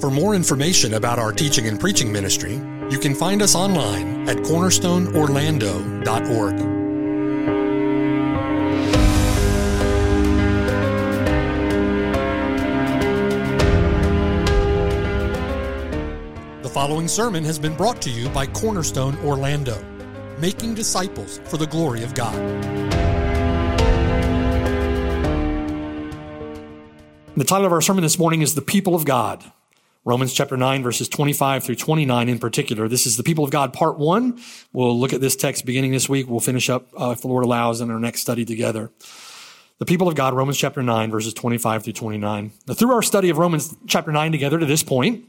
For more information about our teaching and preaching ministry, you can find us online at cornerstoneorlando.org. The following sermon has been brought to you by Cornerstone Orlando, making disciples for the glory of God. The title of our sermon this morning is The People of God. Romans chapter 9, verses 25 through 29 in particular. This is the people of God, part one. We'll look at this text beginning this week. We'll finish up, uh, if the Lord allows, in our next study together. The people of God, Romans chapter 9, verses 25 through 29. Now, through our study of Romans chapter 9 together to this point,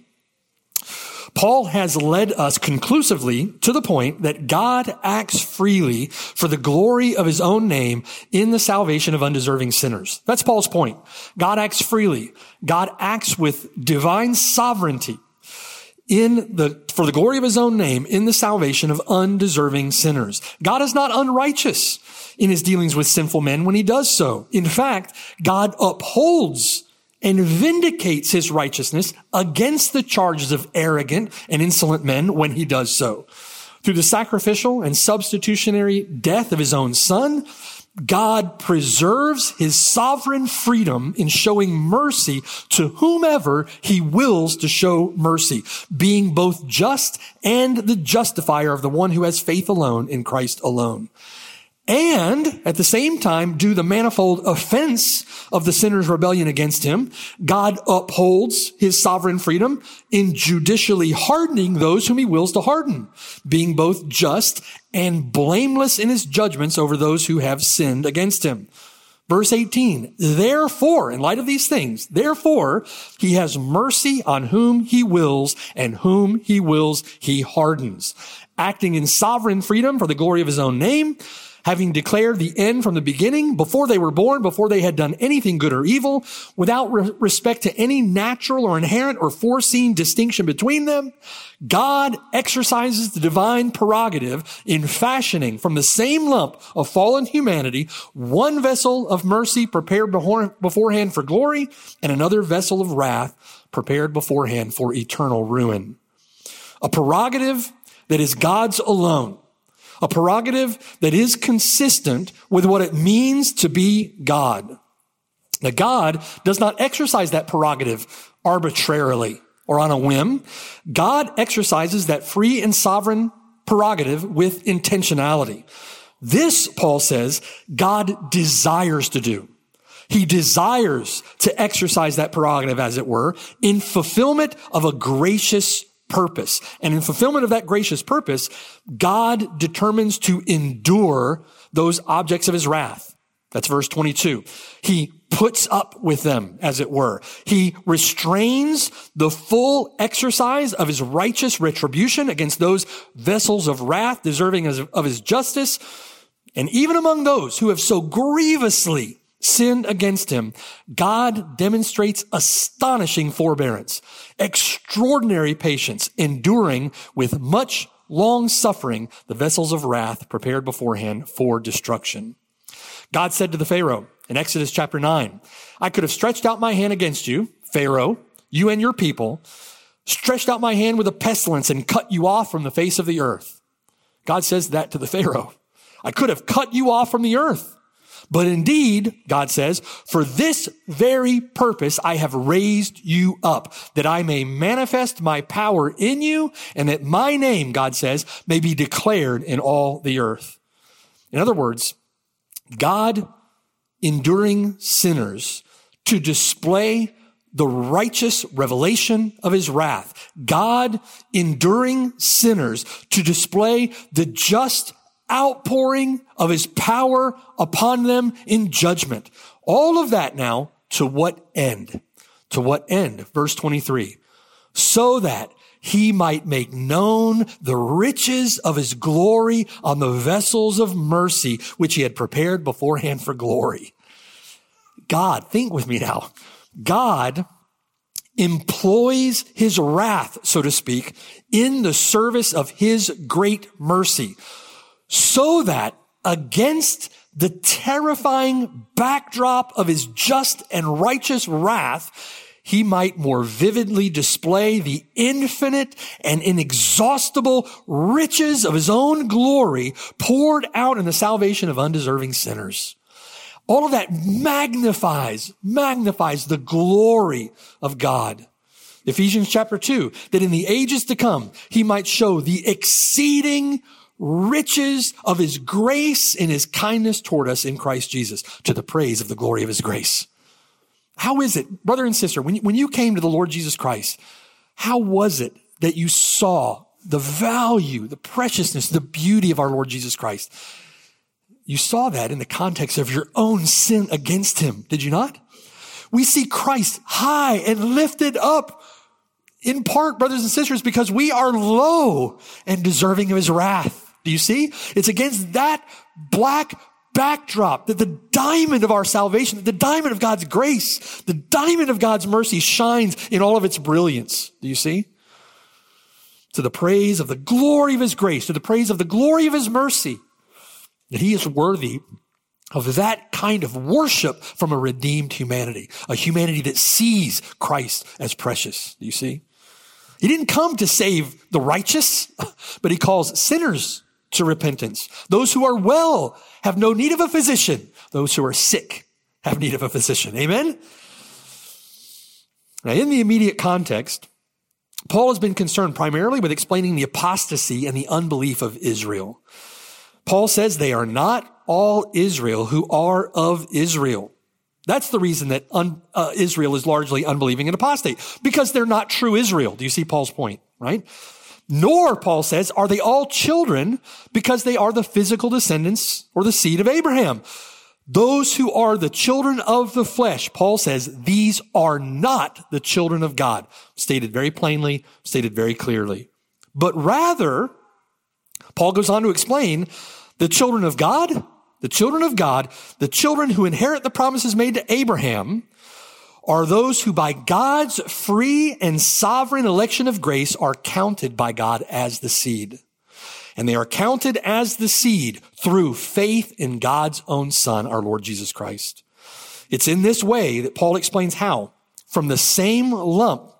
Paul has led us conclusively to the point that God acts freely for the glory of his own name in the salvation of undeserving sinners. That's Paul's point. God acts freely. God acts with divine sovereignty in the, for the glory of his own name in the salvation of undeserving sinners. God is not unrighteous in his dealings with sinful men when he does so. In fact, God upholds and vindicates his righteousness against the charges of arrogant and insolent men when he does so. Through the sacrificial and substitutionary death of his own son, God preserves his sovereign freedom in showing mercy to whomever he wills to show mercy, being both just and the justifier of the one who has faith alone in Christ alone and at the same time do the manifold offense of the sinner's rebellion against him. God upholds his sovereign freedom in judicially hardening those whom he wills to harden, being both just and blameless in his judgments over those who have sinned against him. Verse 18, therefore, in light of these things, therefore, he has mercy on whom he wills and whom he wills he hardens, acting in sovereign freedom for the glory of his own name, having declared the end from the beginning, before they were born, before they had done anything good or evil, without re- respect to any natural or inherent or foreseen distinction between them, God exercises the divine prerogative in fashioning from the same lump of fallen humanity one vessel of mercy prepared beforehand for glory and another vessel of wrath prepared beforehand for eternal ruin. A prerogative that is God's alone a prerogative that is consistent with what it means to be God. Now, God does not exercise that prerogative arbitrarily or on a whim. God exercises that free and sovereign prerogative with intentionality. This, Paul says, God desires to do. He desires to exercise that prerogative, as it were, in fulfillment of a gracious purpose. And in fulfillment of that gracious purpose, God determines to endure those objects of his wrath. That's verse 22. He puts up with them, as it were. He restrains the full exercise of his righteous retribution against those vessels of wrath deserving of his justice. And even among those who have so grievously sinned against him, God demonstrates astonishing forbearance, extraordinary patience, enduring with much long suffering the vessels of wrath prepared beforehand for destruction. God said to the Pharaoh in Exodus chapter 9, I could have stretched out my hand against you, Pharaoh, you and your people, stretched out my hand with a pestilence and cut you off from the face of the earth. God says that to the Pharaoh. I could have cut you off from the earth. But indeed, God says, for this very purpose I have raised you up, that I may manifest my power in you, and that my name, God says, may be declared in all the earth. In other words, God enduring sinners to display the righteous revelation of his wrath. God enduring sinners to display the just outpouring of his power upon them in judgment. All of that now to what end? To what end? Verse 23. So that he might make known the riches of his glory on the vessels of mercy, which he had prepared beforehand for glory. God, think with me now. God employs his wrath, so to speak, in the service of his great mercy so that against the terrifying backdrop of his just and righteous wrath, he might more vividly display the infinite and inexhaustible riches of his own glory poured out in the salvation of undeserving sinners. All of that magnifies, magnifies the glory of God. Ephesians chapter 2, that in the ages to come, he might show the exceeding riches of his grace and his kindness toward us in Christ Jesus to the praise of the glory of his grace. How is it, brother and sister, when you, when you came to the Lord Jesus Christ, how was it that you saw the value, the preciousness, the beauty of our Lord Jesus Christ? You saw that in the context of your own sin against him, did you not? We see Christ high and lifted up in part, brothers and sisters, because we are low and deserving of his wrath. Do you see? It's against that black backdrop that the diamond of our salvation, the diamond of God's grace, the diamond of God's mercy shines in all of its brilliance. Do you see? To the praise of the glory of his grace, to the praise of the glory of his mercy, that he is worthy of that kind of worship from a redeemed humanity, a humanity that sees Christ as precious. Do you see? He didn't come to save the righteous, but he calls sinners to repentance. Those who are well have no need of a physician. Those who are sick have need of a physician. Amen? Now, in the immediate context, Paul has been concerned primarily with explaining the apostasy and the unbelief of Israel. Paul says they are not all Israel who are of Israel. That's the reason that un, uh, Israel is largely unbelieving and apostate, because they're not true Israel. Do you see Paul's point, right? Nor, Paul says, are they all children because they are the physical descendants or the seed of Abraham. Those who are the children of the flesh, Paul says, these are not the children of God. Stated very plainly, stated very clearly. But rather, Paul goes on to explain the children of God, the children of God, the children who inherit the promises made to Abraham, are those who by God's free and sovereign election of grace are counted by God as the seed. And they are counted as the seed through faith in God's own son, our Lord Jesus Christ. It's in this way that Paul explains how from the same lump,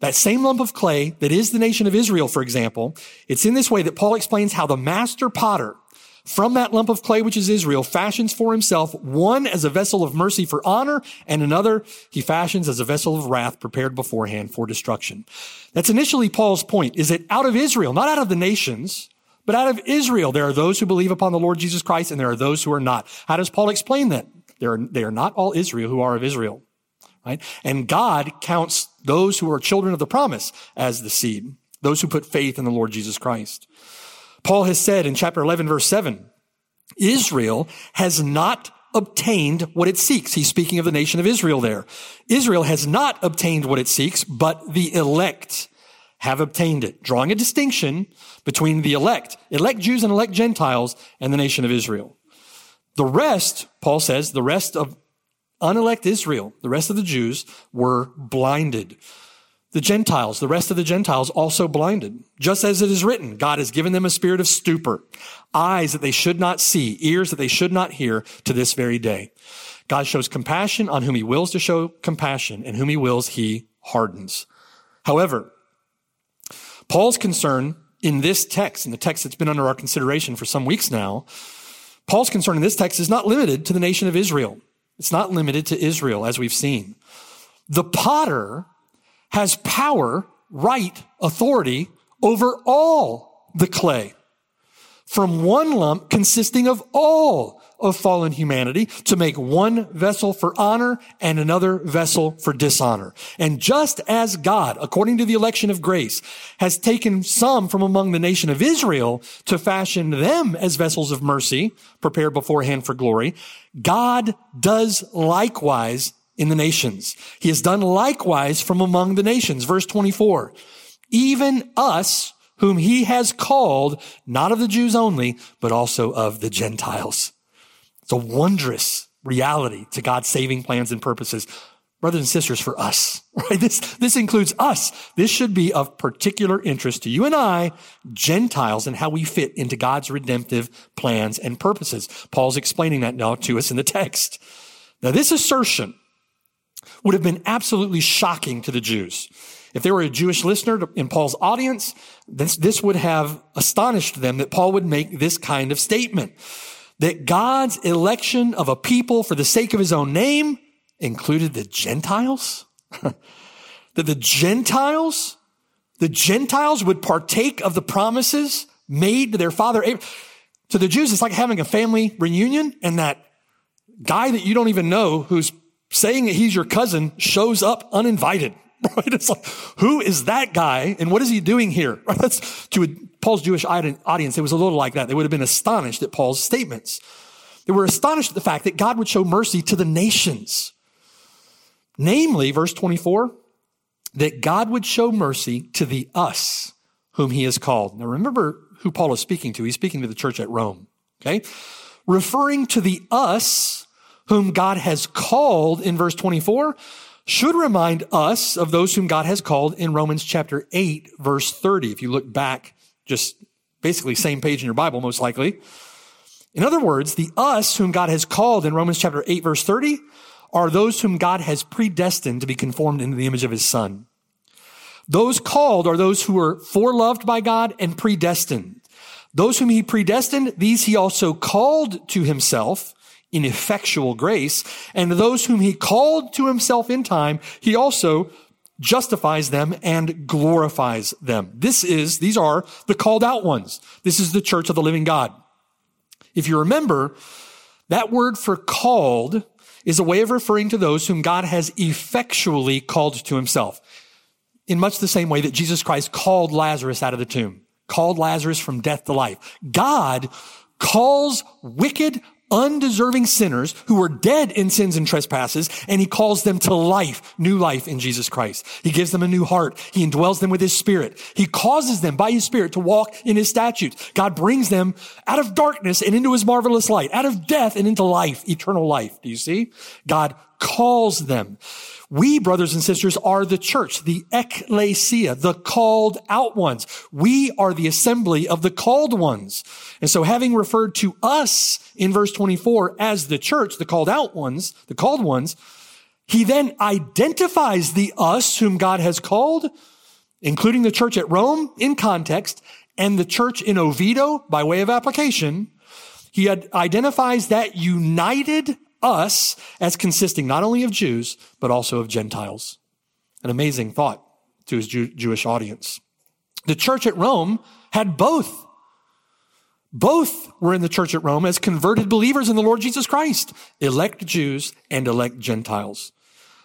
that same lump of clay that is the nation of Israel, for example, it's in this way that Paul explains how the master potter from that lump of clay, which is Israel, fashions for himself one as a vessel of mercy for honor, and another he fashions as a vessel of wrath prepared beforehand for destruction. That's initially Paul's point, is that out of Israel, not out of the nations, but out of Israel, there are those who believe upon the Lord Jesus Christ, and there are those who are not. How does Paul explain that? They are, they are not all Israel who are of Israel. Right? And God counts those who are children of the promise as the seed, those who put faith in the Lord Jesus Christ. Paul has said in chapter 11, verse 7, Israel has not obtained what it seeks. He's speaking of the nation of Israel there. Israel has not obtained what it seeks, but the elect have obtained it, drawing a distinction between the elect, elect Jews and elect Gentiles, and the nation of Israel. The rest, Paul says, the rest of unelect Israel, the rest of the Jews were blinded the Gentiles, the rest of the Gentiles also blinded. Just as it is written, God has given them a spirit of stupor, eyes that they should not see, ears that they should not hear to this very day. God shows compassion on whom he wills to show compassion and whom he wills he hardens. However, Paul's concern in this text, in the text that's been under our consideration for some weeks now, Paul's concern in this text is not limited to the nation of Israel. It's not limited to Israel, as we've seen. The potter has power, right, authority over all the clay from one lump consisting of all of fallen humanity to make one vessel for honor and another vessel for dishonor. And just as God, according to the election of grace, has taken some from among the nation of Israel to fashion them as vessels of mercy, prepared beforehand for glory, God does likewise in the nations. He has done likewise from among the nations. Verse 24. Even us, whom he has called, not of the Jews only, but also of the Gentiles. It's a wondrous reality to God's saving plans and purposes. Brothers and sisters, for us, right? This, this includes us. This should be of particular interest to you and I, Gentiles, and how we fit into God's redemptive plans and purposes. Paul's explaining that now to us in the text. Now, this assertion would have been absolutely shocking to the Jews. If they were a Jewish listener in Paul's audience, this, this would have astonished them that Paul would make this kind of statement. That God's election of a people for the sake of his own name included the Gentiles? that the Gentiles, the Gentiles would partake of the promises made to their father. To the Jews, it's like having a family reunion and that guy that you don't even know who's saying that he's your cousin shows up uninvited. Right? It's like, who is that guy and what is he doing here? Right? That's to a, Paul's Jewish audience. It was a little like that. They would have been astonished at Paul's statements. They were astonished at the fact that God would show mercy to the nations. Namely, verse 24, that God would show mercy to the us whom he has called. Now remember who Paul is speaking to. He's speaking to the church at Rome. Okay. Referring to the us whom God has called in verse 24 should remind us of those whom God has called in Romans chapter 8, verse 30. If you look back, just basically same page in your Bible, most likely. In other words, the us whom God has called in Romans chapter 8, verse 30 are those whom God has predestined to be conformed into the image of his son. Those called are those who are foreloved by God and predestined. Those whom he predestined, these he also called to himself in effectual grace. And those whom he called to himself in time, he also justifies them and glorifies them. This is, these are the called out ones. This is the church of the living God. If you remember, that word for called is a way of referring to those whom God has effectually called to himself. In much the same way that Jesus Christ called Lazarus out of the tomb, called Lazarus from death to life. God calls wicked, undeserving sinners who were dead in sins and trespasses, and he calls them to life, new life in Jesus Christ. He gives them a new heart. He indwells them with his spirit. He causes them by his spirit to walk in his statutes. God brings them out of darkness and into his marvelous light, out of death and into life, eternal life. Do you see? God calls them. We, brothers and sisters, are the church, the ecclesia, the called out ones. We are the assembly of the called ones. And so having referred to us in verse 24 as the church, the called out ones, the called ones, he then identifies the us whom God has called, including the church at Rome in context and the church in Oviedo by way of application. He identifies that united us as consisting not only of Jews, but also of Gentiles. An amazing thought to his Jew- Jewish audience. The church at Rome had both. Both were in the church at Rome as converted believers in the Lord Jesus Christ, elect Jews and elect Gentiles.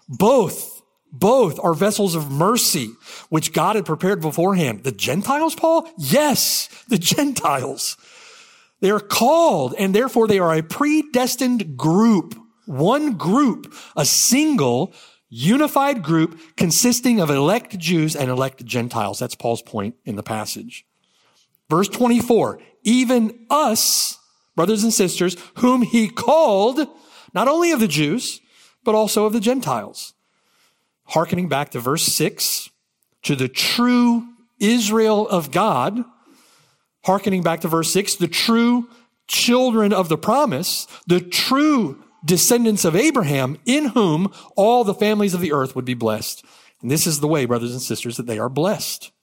Both, both are vessels of mercy, which God had prepared beforehand. The Gentiles, Paul? Yes, the Gentiles. They are called and therefore they are a predestined group. One group, a single unified group consisting of elect Jews and elect Gentiles. That's Paul's point in the passage. Verse 24, even us, brothers and sisters, whom he called, not only of the Jews, but also of the Gentiles. Harkening back to verse 6, to the true Israel of God, Harkening back to verse 6, the true children of the promise, the true descendants of Abraham, in whom all the families of the earth would be blessed. And this is the way, brothers and sisters, that they are blessed.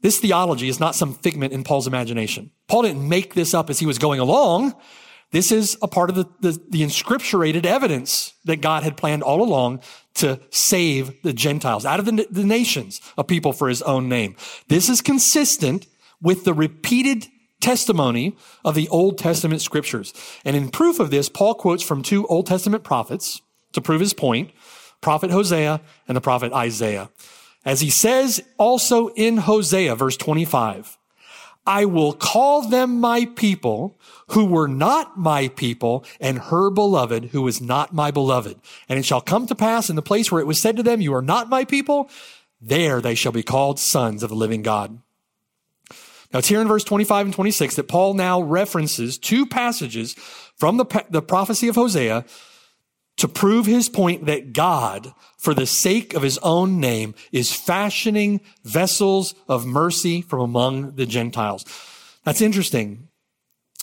This theology is not some figment in Paul's imagination. Paul didn't make this up as he was going along. This is a part of the, the, the, inscripturated evidence that God had planned all along to save the Gentiles out of the, the nations, a people for his own name. This is consistent with the repeated testimony of the Old Testament scriptures. And in proof of this, Paul quotes from two Old Testament prophets to prove his point, prophet Hosea and the prophet Isaiah. As he says also in Hosea, verse 25, I will call them my people who were not my people and her beloved who was not my beloved. And it shall come to pass in the place where it was said to them, you are not my people, there they shall be called sons of the living God. Now it's here in verse 25 and 26 that Paul now references two passages from the, the prophecy of Hosea to prove his point that God, for the sake of his own name, is fashioning vessels of mercy from among the Gentiles. That's interesting.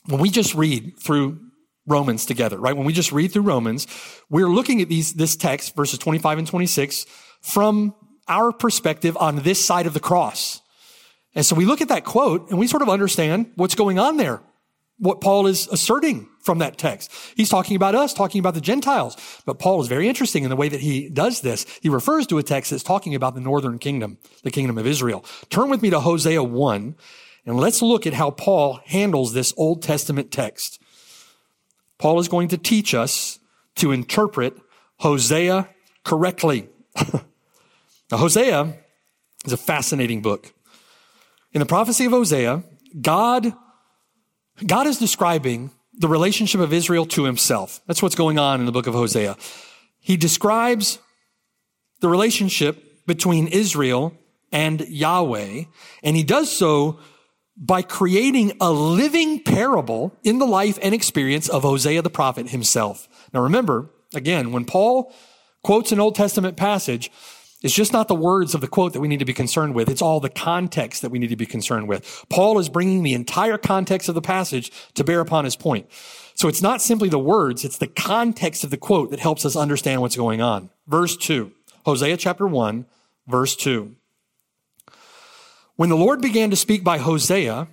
When we just read through Romans together, right? When we just read through Romans, we're looking at these, this text, verses 25 and 26, from our perspective on this side of the cross. And so we look at that quote and we sort of understand what's going on there, what Paul is asserting from that text. He's talking about us, talking about the Gentiles. But Paul is very interesting in the way that he does this. He refers to a text that's talking about the northern kingdom, the kingdom of Israel. Turn with me to Hosea 1 and let's look at how Paul handles this Old Testament text. Paul is going to teach us to interpret Hosea correctly. now, Hosea is a fascinating book. In the prophecy of Hosea, God, God is describing the relationship of Israel to himself. That's what's going on in the book of Hosea. He describes the relationship between Israel and Yahweh, and he does so by creating a living parable in the life and experience of Hosea the prophet himself. Now remember, again, when Paul quotes an Old Testament passage, it's just not the words of the quote that we need to be concerned with. It's all the context that we need to be concerned with. Paul is bringing the entire context of the passage to bear upon his point. So it's not simply the words, it's the context of the quote that helps us understand what's going on. Verse 2, Hosea chapter 1, verse 2. When the Lord began to speak by Hosea,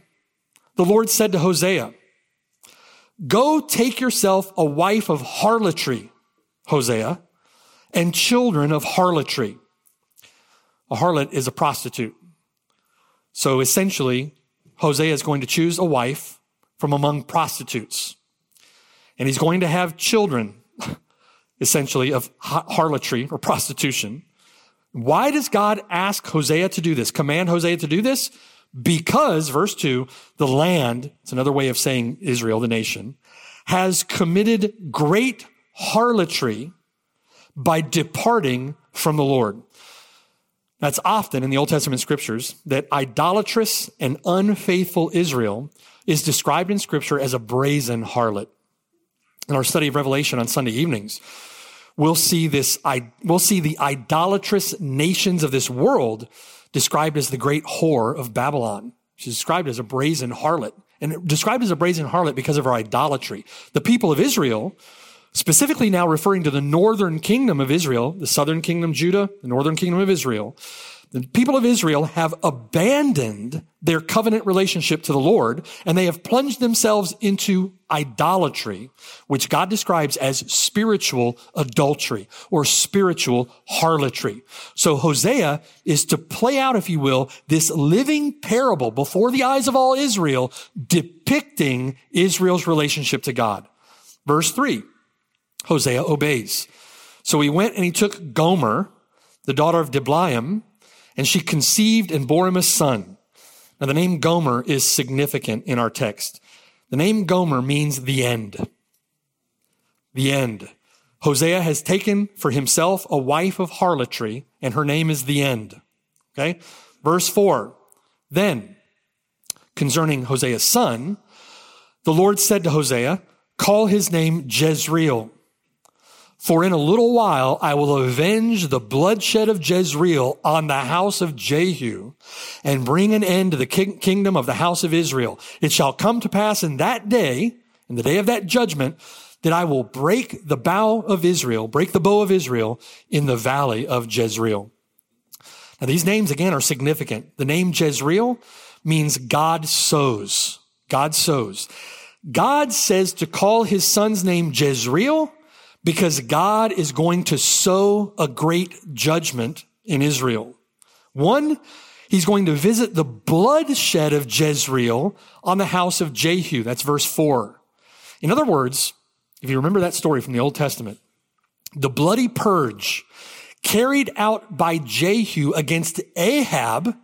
the Lord said to Hosea, Go take yourself a wife of harlotry, Hosea, and children of harlotry. A harlot is a prostitute. So essentially, Hosea is going to choose a wife from among prostitutes. And he's going to have children, essentially, of harlotry or prostitution. Why does God ask Hosea to do this, command Hosea to do this? Because, verse 2, the land, it's another way of saying Israel, the nation, has committed great harlotry by departing from the Lord. That's often in the Old Testament scriptures that idolatrous and unfaithful Israel is described in scripture as a brazen harlot. In our study of Revelation on Sunday evenings, we'll see this, we'll see the idolatrous nations of this world described as the great whore of Babylon. She's described as a brazen harlot and described as a brazen harlot because of her idolatry. The people of Israel, specifically now referring to the northern kingdom of Israel, the southern kingdom, Judah, the northern kingdom of Israel, the people of Israel have abandoned their covenant relationship to the Lord and they have plunged themselves into idolatry, which God describes as spiritual adultery or spiritual harlotry. So Hosea is to play out, if you will, this living parable before the eyes of all Israel depicting Israel's relationship to God. Verse three, Hosea obeys. So he went and he took Gomer, the daughter of Diblaim, and she conceived and bore him a son. Now the name Gomer is significant in our text. The name Gomer means the end. The end. Hosea has taken for himself a wife of harlotry, and her name is the end. Okay? Verse 4. Then, concerning Hosea's son, the Lord said to Hosea, Call his name Jezreel, for in a little while I will avenge the bloodshed of Jezreel on the house of Jehu and bring an end to the kingdom of the house of Israel. It shall come to pass in that day, in the day of that judgment, that I will break the bow of Israel, break the bow of Israel in the valley of Jezreel. Now these names again are significant. The name Jezreel means God sows. God sows. God says to call his son's name Jezreel because God is going to sow a great judgment in Israel. One, he's going to visit the bloodshed of Jezreel on the house of Jehu. That's verse four. In other words, if you remember that story from the Old Testament, the bloody purge carried out by Jehu against Ahab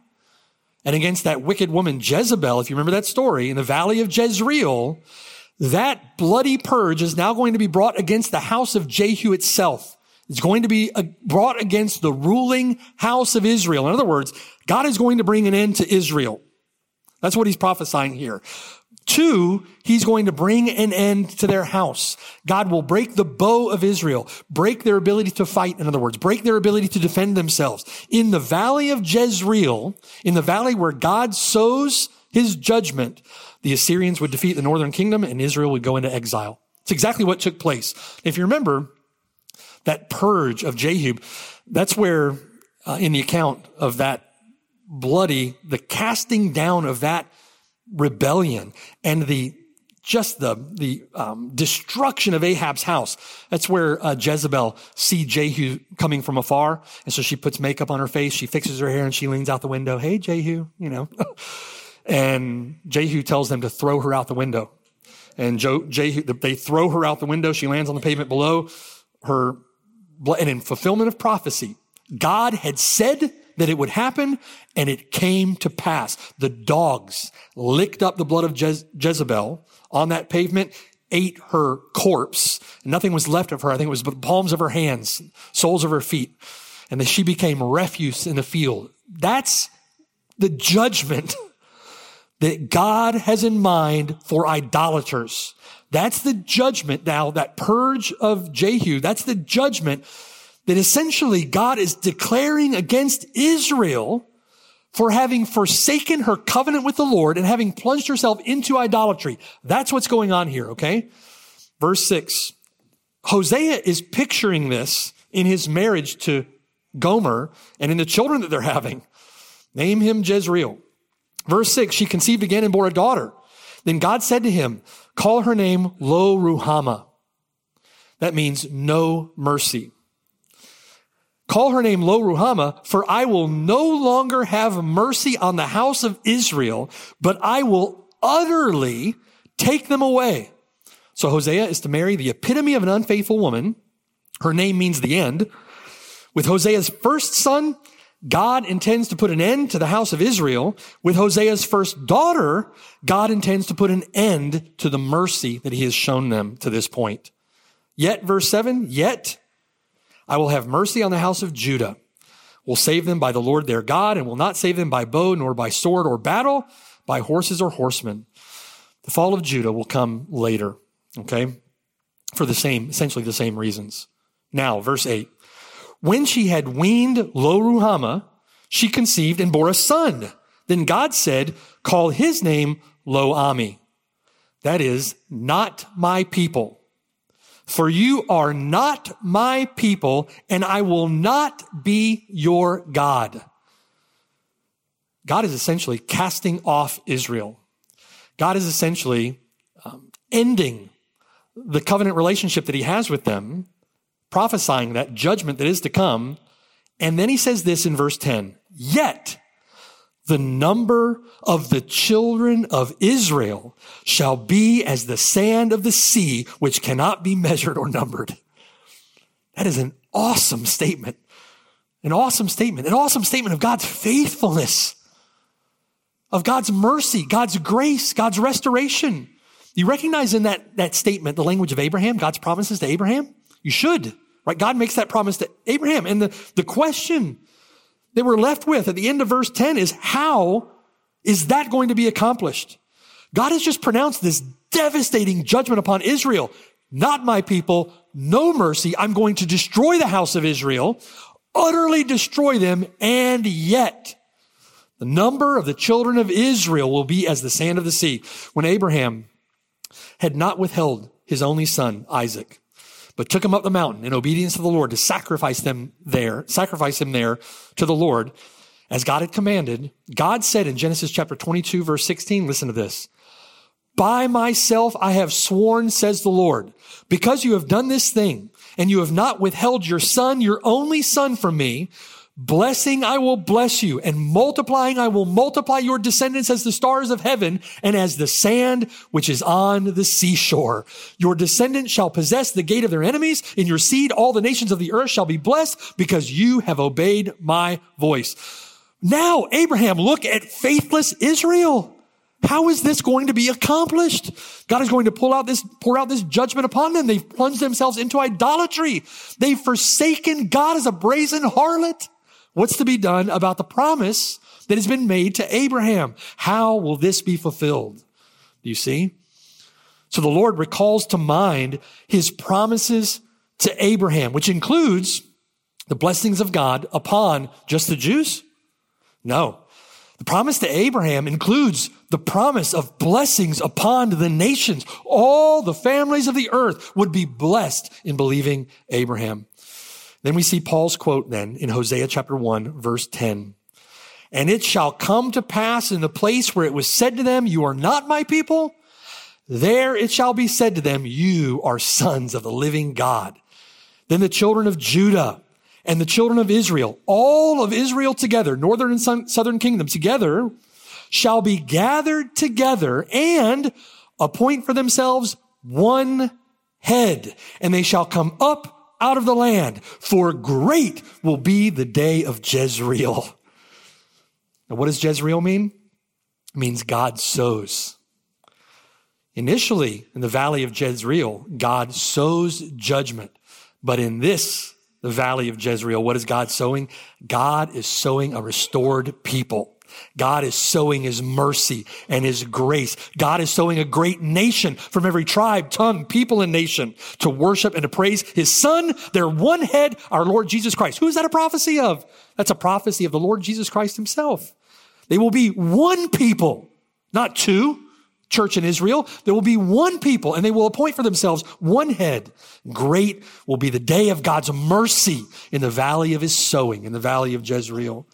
and against that wicked woman Jezebel, if you remember that story, in the valley of Jezreel, that bloody purge is now going to be brought against the house of Jehu itself. It's going to be uh, brought against the ruling house of Israel. In other words, God is going to bring an end to Israel. That's what he's prophesying here. Two, he's going to bring an end to their house. God will break the bow of Israel, break their ability to fight, in other words, break their ability to defend themselves. In the valley of Jezreel, in the valley where God sows his judgment, the Assyrians would defeat the northern kingdom and Israel would go into exile. It's exactly what took place. If you remember that purge of Jehu, that's where uh, in the account of that bloody, the casting down of that rebellion and the just the the um, destruction of Ahab's house. That's where uh, Jezebel see Jehu coming from afar, and so she puts makeup on her face. She fixes her hair and she leans out the window. Hey, Jehu, you know. and Jehu tells them to throw her out the window. And Jehu, they throw her out the window. She lands on the pavement below. Her and in fulfillment of prophecy, God had said that it would happen, and it came to pass. The dogs licked up the blood of Je- Jezebel on that pavement, ate her corpse. Nothing was left of her. I think it was the palms of her hands, soles of her feet. And that she became refuse in the field. That's the judgment that God has in mind for idolaters. That's the judgment now, that purge of Jehu. That's the judgment that essentially God is declaring against Israel for having forsaken her covenant with the Lord and having plunged herself into idolatry. That's what's going on here, okay? Verse six. Hosea is picturing this in his marriage to Gomer and in the children that they're having. Name him Jezreel. Verse six, she conceived again and bore a daughter. Then God said to him, call her name Lo Ruhamah. That means no mercy. Call her name Lo Ruhamah, for I will no longer have mercy on the house of Israel, but I will utterly take them away. So Hosea is to marry the epitome of an unfaithful woman. Her name means the end. With Hosea's first son, God intends to put an end to the house of Israel. With Hosea's first daughter, God intends to put an end to the mercy that he has shown them to this point. Yet, verse seven, yet I will have mercy on the house of Judah, will save them by the Lord their God, and will not save them by bow, nor by sword or battle, by horses or horsemen. The fall of Judah will come later, okay? For the same, essentially the same reasons. Now, verse 8. When she had weaned Lo Ruhamah, she conceived and bore a son. Then God said, Call his name Lo Ami. That is, not my people for you are not my people, and I will not be your God. God is essentially casting off Israel. God is essentially um, ending the covenant relationship that he has with them, prophesying that judgment that is to come. And then he says this in verse 10 Yet the number of the children of Israel shall be as the sand of the sea, which cannot be measured or numbered. That is an awesome statement. An awesome statement. An awesome statement of God's faithfulness, of God's mercy, God's grace, God's restoration. You recognize in that, that statement the language of Abraham, God's promises to Abraham? You should, right? God makes that promise to Abraham. And the, the question that we're left with at the end of verse 10 is how is that going to be accomplished? God has just pronounced this devastating judgment upon Israel. Not my people, no mercy. I'm going to destroy the house of Israel, utterly destroy them, and yet the number of the children of Israel will be as the sand of the sea. When Abraham had not withheld his only son, Isaac, but took him up the mountain in obedience to the Lord to sacrifice them there, sacrifice him there to the Lord as God had commanded. God said in Genesis chapter 22 verse 16, listen to this. By myself I have sworn, says the Lord, because you have done this thing and you have not withheld your son, your only son from me, Blessing I will bless you and multiplying I will multiply your descendants as the stars of heaven and as the sand which is on the seashore. Your descendants shall possess the gate of their enemies. In your seed, all the nations of the earth shall be blessed because you have obeyed my voice. Now, Abraham, look at faithless Israel. How is this going to be accomplished? God is going to pull out this, pour out this judgment upon them. They've plunged themselves into idolatry. They've forsaken God as a brazen harlot. What's to be done about the promise that has been made to Abraham? How will this be fulfilled? Do you see? So the Lord recalls to mind his promises to Abraham, which includes the blessings of God upon just the Jews? No. The promise to Abraham includes the promise of blessings upon the nations. All the families of the earth would be blessed in believing Abraham. Then we see Paul's quote then in Hosea chapter 1, verse 10. And it shall come to pass in the place where it was said to them, you are not my people. There it shall be said to them, you are sons of the living God. Then the children of Judah and the children of Israel, all of Israel together, northern and southern kingdom together, shall be gathered together and appoint for themselves one head, and they shall come up out of the land, for great will be the day of Jezreel. Now, what does Jezreel mean? It means God sows. Initially, in the valley of Jezreel, God sows judgment. But in this the valley of Jezreel. What is God sowing? God is sowing a restored people. God is sowing his mercy and his grace. God is sowing a great nation from every tribe, tongue, people, and nation to worship and to praise his son, their one head, our Lord Jesus Christ. Who is that a prophecy of? That's a prophecy of the Lord Jesus Christ himself. They will be one people, not two, church in Israel. There will be one people and they will appoint for themselves one head. Great will be the day of God's mercy in the valley of his sowing, in the valley of Jezreel.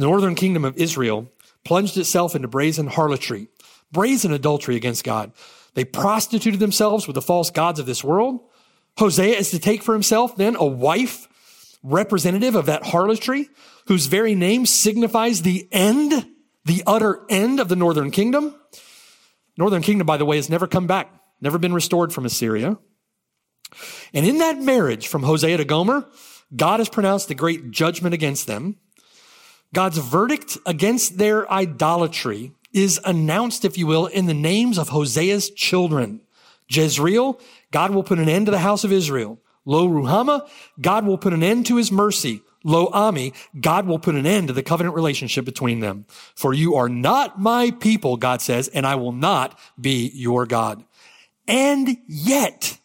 The northern kingdom of Israel plunged itself into brazen harlotry, brazen adultery against God. They prostituted themselves with the false gods of this world. Hosea is to take for himself then a wife representative of that harlotry, whose very name signifies the end the utter end of the northern kingdom. Northern kingdom, by the way, has never come back, never been restored from Assyria. And in that marriage from Hosea to Gomer, God has pronounced a great judgment against them. God's verdict against their idolatry is announced, if you will, in the names of Hosea's children. Jezreel, God will put an end to the house of Israel. Lo Ruhamah, God will put an end to his mercy. Lo Ami, God will put an end to the covenant relationship between them. For you are not my people, God says, and I will not be your God. And yet,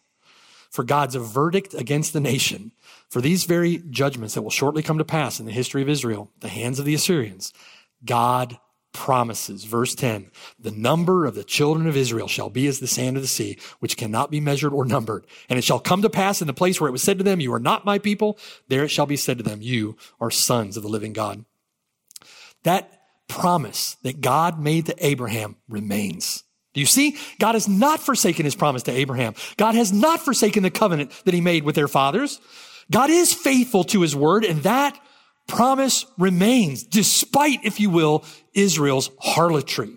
for God's a verdict against the nation, for these very judgments that will shortly come to pass in the history of Israel, the hands of the Assyrians, God promises. Verse 10, the number of the children of Israel shall be as the sand of the sea, which cannot be measured or numbered. And it shall come to pass in the place where it was said to them, you are not my people. There it shall be said to them, you are sons of the living God. That promise that God made to Abraham remains. Do you see? God has not forsaken his promise to Abraham. God has not forsaken the covenant that he made with their fathers. God is faithful to his word, and that promise remains despite, if you will, Israel's harlotry.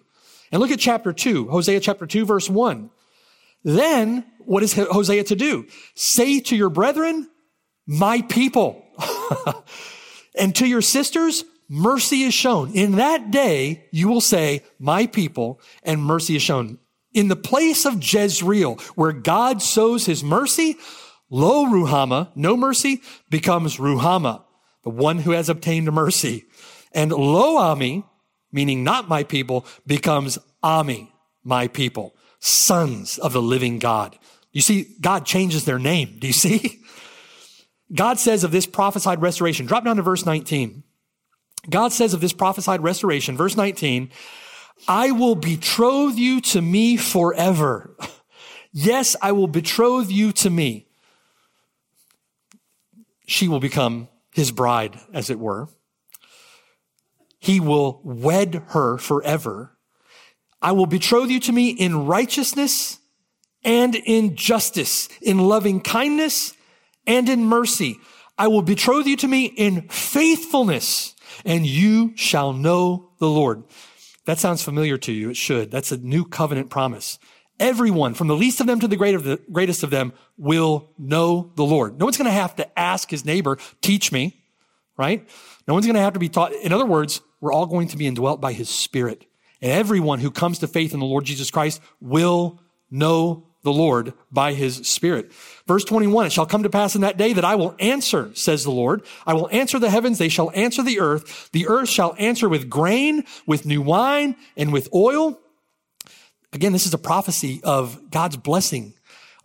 And look at chapter two, Hosea chapter two, verse one. Then what is Hosea to do? Say to your brethren, my people, and to your sisters, mercy is shown. In that day, you will say, my people, and mercy is shown. In the place of Jezreel, where God sows his mercy, lo Ruhamah, no mercy, becomes Ruhamah the one who has obtained mercy. And lo ami, meaning not my people, becomes ami, my people, sons of the living God. You see, God changes their name. Do you see? God says of this prophesied restoration, drop down to verse 19. God says of this prophesied restoration, verse 19, I will betroth you to me forever. Yes, I will betroth you to me. She will become his bride, as it were. He will wed her forever. I will betroth you to me in righteousness and in justice, in loving kindness and in mercy. I will betroth you to me in faithfulness and you shall know the Lord. That sounds familiar to you. It should. That's a new covenant promise. Everyone, from the least of them to the, greatest of them, will know the Lord. No one's going to have to ask his neighbor, teach me, right? No one's going to have to be taught. In other words, we're all going to be indwelt by his spirit. And everyone who comes to faith in the Lord Jesus Christ will know the Lord by his spirit. Verse 21, it shall come to pass in that day that I will answer, says the Lord. I will answer the heavens. They shall answer the earth. The earth shall answer with grain, with new wine, and with oil Again, this is a prophecy of God's blessing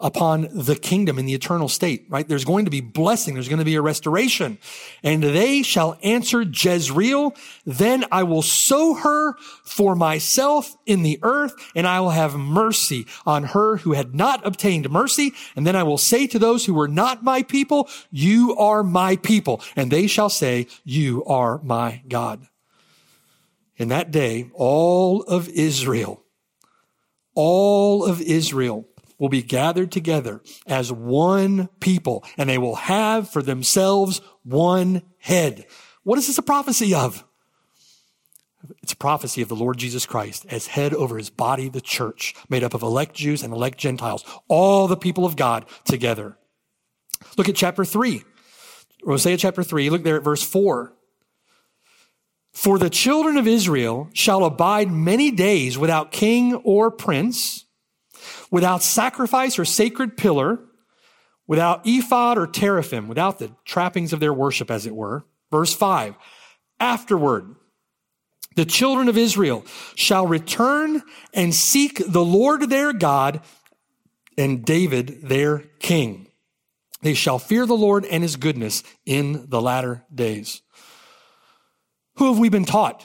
upon the kingdom in the eternal state, right? There's going to be blessing. There's going to be a restoration. And they shall answer Jezreel. Then I will sow her for myself in the earth and I will have mercy on her who had not obtained mercy. And then I will say to those who were not my people, you are my people. And they shall say, you are my God. In that day, all of Israel, all of Israel will be gathered together as one people and they will have for themselves one head. What is this a prophecy of? It's a prophecy of the Lord Jesus Christ as head over his body, the church, made up of elect Jews and elect Gentiles, all the people of God together. Look at chapter 3. Hosea chapter 3, look there at verse 4. For the children of Israel shall abide many days without king or prince, without sacrifice or sacred pillar, without ephod or teraphim, without the trappings of their worship, as it were. Verse 5. Afterward, the children of Israel shall return and seek the Lord their God and David their king. They shall fear the Lord and his goodness in the latter days. Who have we been taught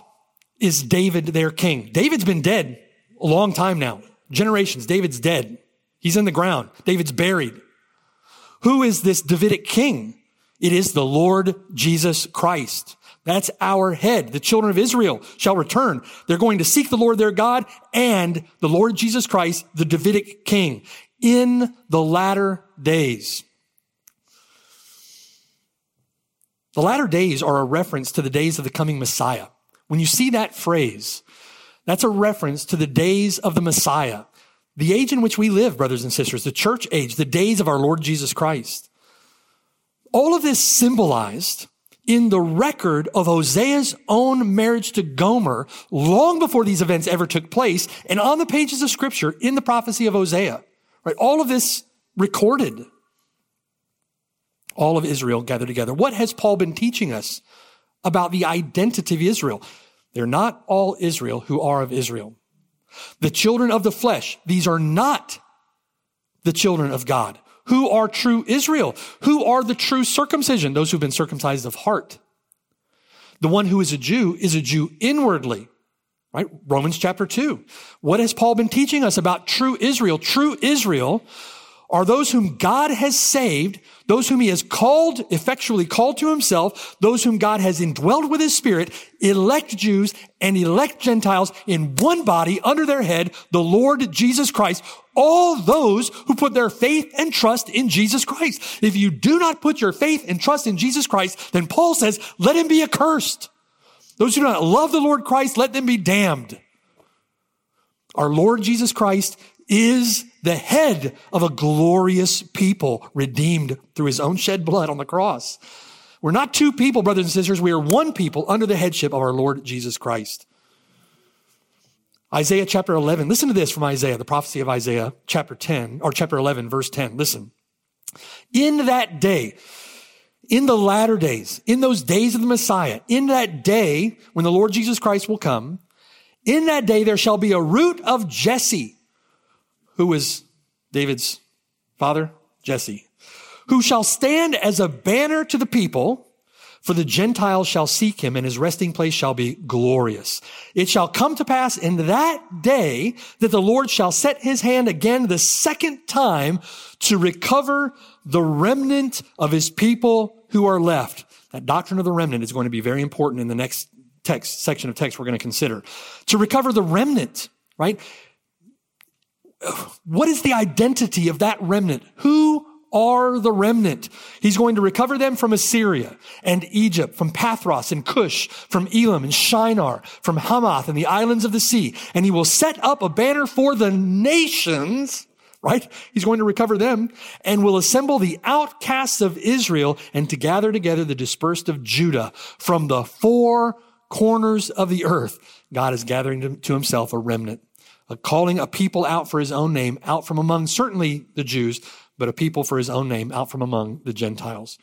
is David their king? David's been dead a long time now. Generations. David's dead. He's in the ground. David's buried. Who is this Davidic king? It is the Lord Jesus Christ. That's our head. The children of Israel shall return. They're going to seek the Lord their God and the Lord Jesus Christ, the Davidic king in the latter days. The latter days are a reference to the days of the coming Messiah. When you see that phrase, that's a reference to the days of the Messiah, the age in which we live, brothers and sisters, the church age, the days of our Lord Jesus Christ. All of this symbolized in the record of Hosea's own marriage to Gomer long before these events ever took place and on the pages of scripture in the prophecy of Hosea. Right? All of this recorded all of Israel gathered together. What has Paul been teaching us about the identity of Israel? They're not all Israel who are of Israel. The children of the flesh, these are not the children of God. Who are true Israel? Who are the true circumcision? Those who've been circumcised of heart. The one who is a Jew is a Jew inwardly, right? Romans chapter two. What has Paul been teaching us about true Israel? True Israel are those whom God has saved, those whom he has called, effectually called to himself, those whom God has indwelled with his spirit, elect Jews and elect Gentiles in one body under their head, the Lord Jesus Christ. All those who put their faith and trust in Jesus Christ. If you do not put your faith and trust in Jesus Christ, then Paul says, let him be accursed. Those who do not love the Lord Christ, let them be damned. Our Lord Jesus Christ is the head of a glorious people redeemed through his own shed blood on the cross. We're not two people, brothers and sisters. We are one people under the headship of our Lord Jesus Christ. Isaiah chapter 11. Listen to this from Isaiah, the prophecy of Isaiah chapter 10 or chapter 11, verse 10. Listen. In that day, in the latter days, in those days of the Messiah, in that day when the Lord Jesus Christ will come, in that day there shall be a root of Jesse who was David's father? Jesse. Who shall stand as a banner to the people, for the Gentiles shall seek him, and his resting place shall be glorious. It shall come to pass in that day that the Lord shall set his hand again the second time to recover the remnant of his people who are left. That doctrine of the remnant is going to be very important in the next text, section of text we're going to consider. To recover the remnant, right? What is the identity of that remnant? Who are the remnant? He's going to recover them from Assyria and Egypt, from Pathros and Cush, from Elam and Shinar, from Hamath and the islands of the sea. And he will set up a banner for the nations, right? He's going to recover them and will assemble the outcasts of Israel and to gather together the dispersed of Judah from the four corners of the earth. God is gathering to himself a remnant calling a people out for his own name, out from among certainly the Jews, but a people for his own name, out from among the Gentiles.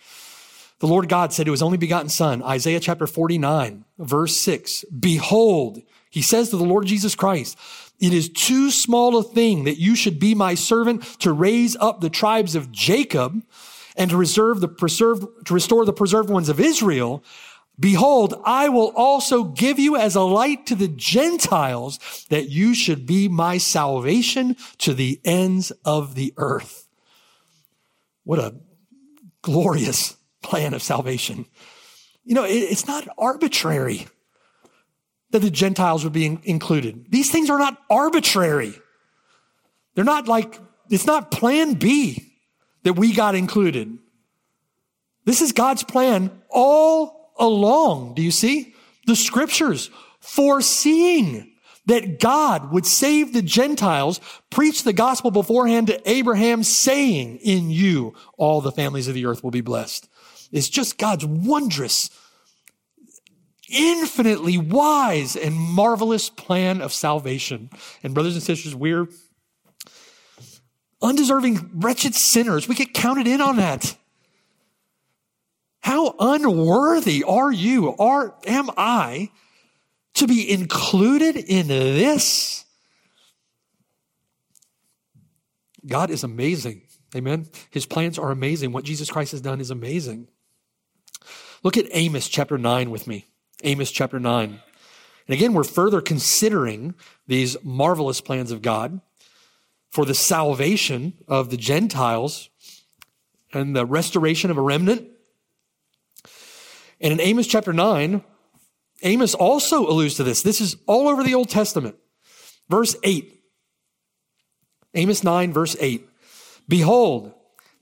The Lord God said to his only begotten son, Isaiah chapter 49, verse 6, Behold, he says to the Lord Jesus Christ, it is too small a thing that you should be my servant to raise up the tribes of Jacob and to the preserved, to restore the preserved ones of Israel. Behold, I will also give you as a light to the Gentiles that you should be my salvation to the ends of the earth. What a glorious plan of salvation. You know, it's not arbitrary that the Gentiles would be in- included. These things are not arbitrary. They're not like, it's not plan B that we got included. This is God's plan all along. Do you see? The scriptures foreseeing that God would save the Gentiles, preach the gospel beforehand to Abraham, saying, In you all the families of the earth will be blessed. It's just God's wondrous infinitely wise and marvelous plan of salvation. And brothers and sisters, we're undeserving, wretched sinners. We get counted in on that. How unworthy are you, are, am I, to be included in this? God is amazing. Amen. His plans are amazing. What Jesus Christ has done is amazing. Look at Amos chapter 9 with me. Amos chapter 9. And again, we're further considering these marvelous plans of God for the salvation of the Gentiles and the restoration of a remnant. And in Amos chapter 9, Amos also alludes to this. This is all over the Old Testament. Verse 8. Amos 9, verse 8. Behold,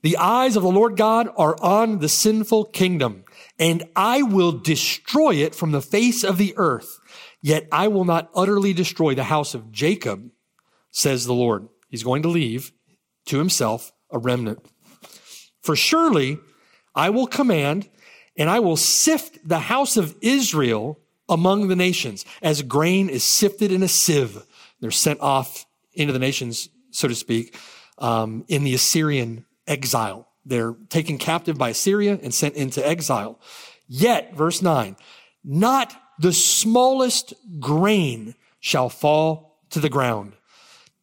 the eyes of the Lord God are on the sinful kingdom and I will destroy it from the face of the earth. Yet I will not utterly destroy the house of Jacob, says the Lord. He's going to leave to himself a remnant. For surely I will command and I will sift the house of Israel among the nations as grain is sifted in a sieve. They're sent off into the nations, so to speak, um, in the Assyrian exile. They're taken captive by Assyria and sent into exile. Yet, verse 9, not the smallest grain shall fall to the ground.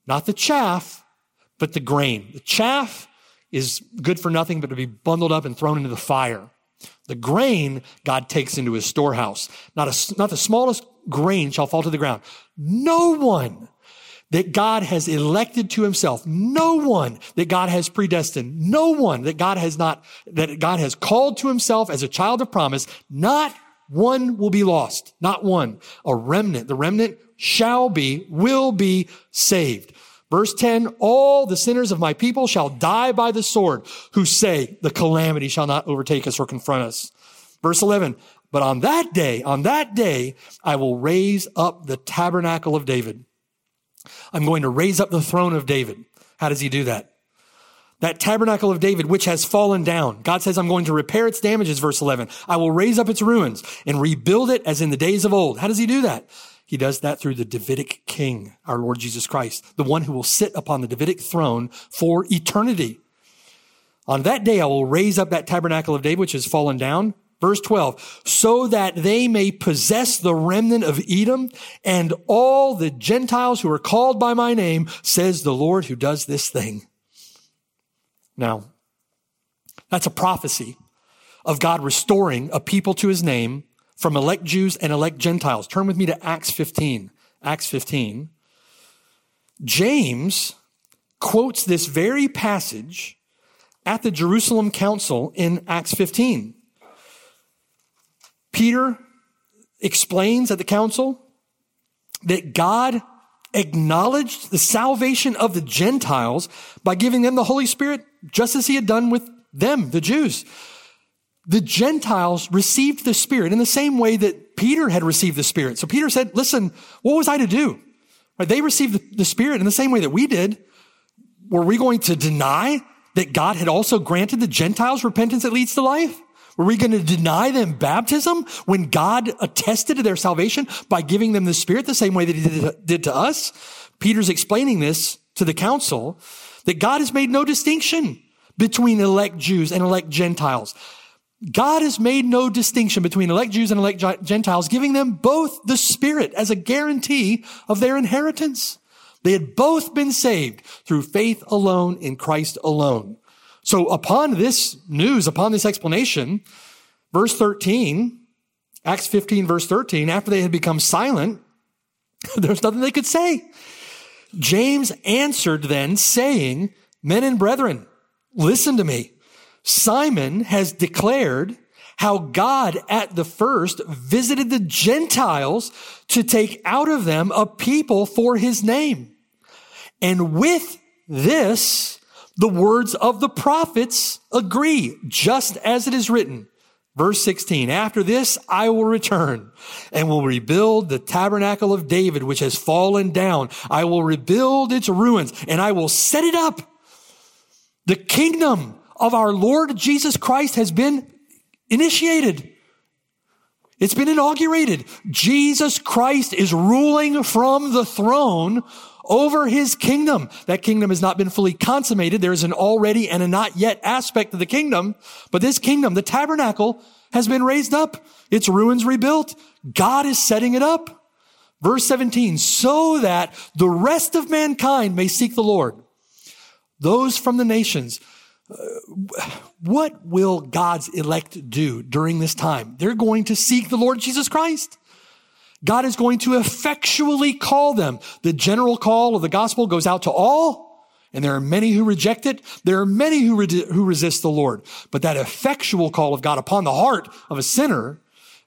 Not the chaff, but the grain. The chaff is good for nothing but to be bundled up and thrown into the fire. The grain God takes into his storehouse. Not, a, not the smallest grain shall fall to the ground. No one that God has elected to himself. No one that God has predestined. No one that God has not, that God has called to himself as a child of promise. Not one will be lost. Not one. A remnant. The remnant shall be, will be saved. Verse 10, all the sinners of my people shall die by the sword who say the calamity shall not overtake us or confront us. Verse 11, but on that day, on that day, I will raise up the tabernacle of David I'm going to raise up the throne of David. How does he do that? That tabernacle of David, which has fallen down. God says, I'm going to repair its damages, verse 11. I will raise up its ruins and rebuild it as in the days of old. How does he do that? He does that through the Davidic king, our Lord Jesus Christ, the one who will sit upon the Davidic throne for eternity. On that day, I will raise up that tabernacle of David, which has fallen down, Verse 12, so that they may possess the remnant of Edom and all the Gentiles who are called by my name, says the Lord who does this thing. Now, that's a prophecy of God restoring a people to his name from elect Jews and elect Gentiles. Turn with me to Acts 15. Acts 15. James quotes this very passage at the Jerusalem Council in Acts 15. Peter explains at the council that God acknowledged the salvation of the Gentiles by giving them the Holy Spirit, just as he had done with them, the Jews. The Gentiles received the Spirit in the same way that Peter had received the Spirit. So Peter said, listen, what was I to do? Right, they received the Spirit in the same way that we did. Were we going to deny that God had also granted the Gentiles repentance that leads to life? Were we going to deny them baptism when God attested to their salvation by giving them the Spirit the same way that He did to us? Peter's explaining this to the council that God has made no distinction between elect Jews and elect Gentiles. God has made no distinction between elect Jews and elect Gentiles, giving them both the Spirit as a guarantee of their inheritance. They had both been saved through faith alone in Christ alone. So upon this news, upon this explanation, verse 13, Acts 15, verse 13, after they had become silent, there was nothing they could say. James answered then saying, men and brethren, listen to me. Simon has declared how God at the first visited the Gentiles to take out of them a people for his name. And with this, the words of the prophets agree, just as it is written. Verse 16, after this I will return and will rebuild the tabernacle of David, which has fallen down. I will rebuild its ruins and I will set it up. The kingdom of our Lord Jesus Christ has been initiated. It's been inaugurated. Jesus Christ is ruling from the throne over his kingdom. That kingdom has not been fully consummated. There is an already and a not yet aspect of the kingdom. But this kingdom, the tabernacle, has been raised up. Its ruins rebuilt. God is setting it up. Verse 17, so that the rest of mankind may seek the Lord. Those from the nations. What will God's elect do during this time? They're going to seek the Lord Jesus Christ. God is going to effectually call them. The general call of the gospel goes out to all, and there are many who reject it. There are many who, re- who resist the Lord. But that effectual call of God upon the heart of a sinner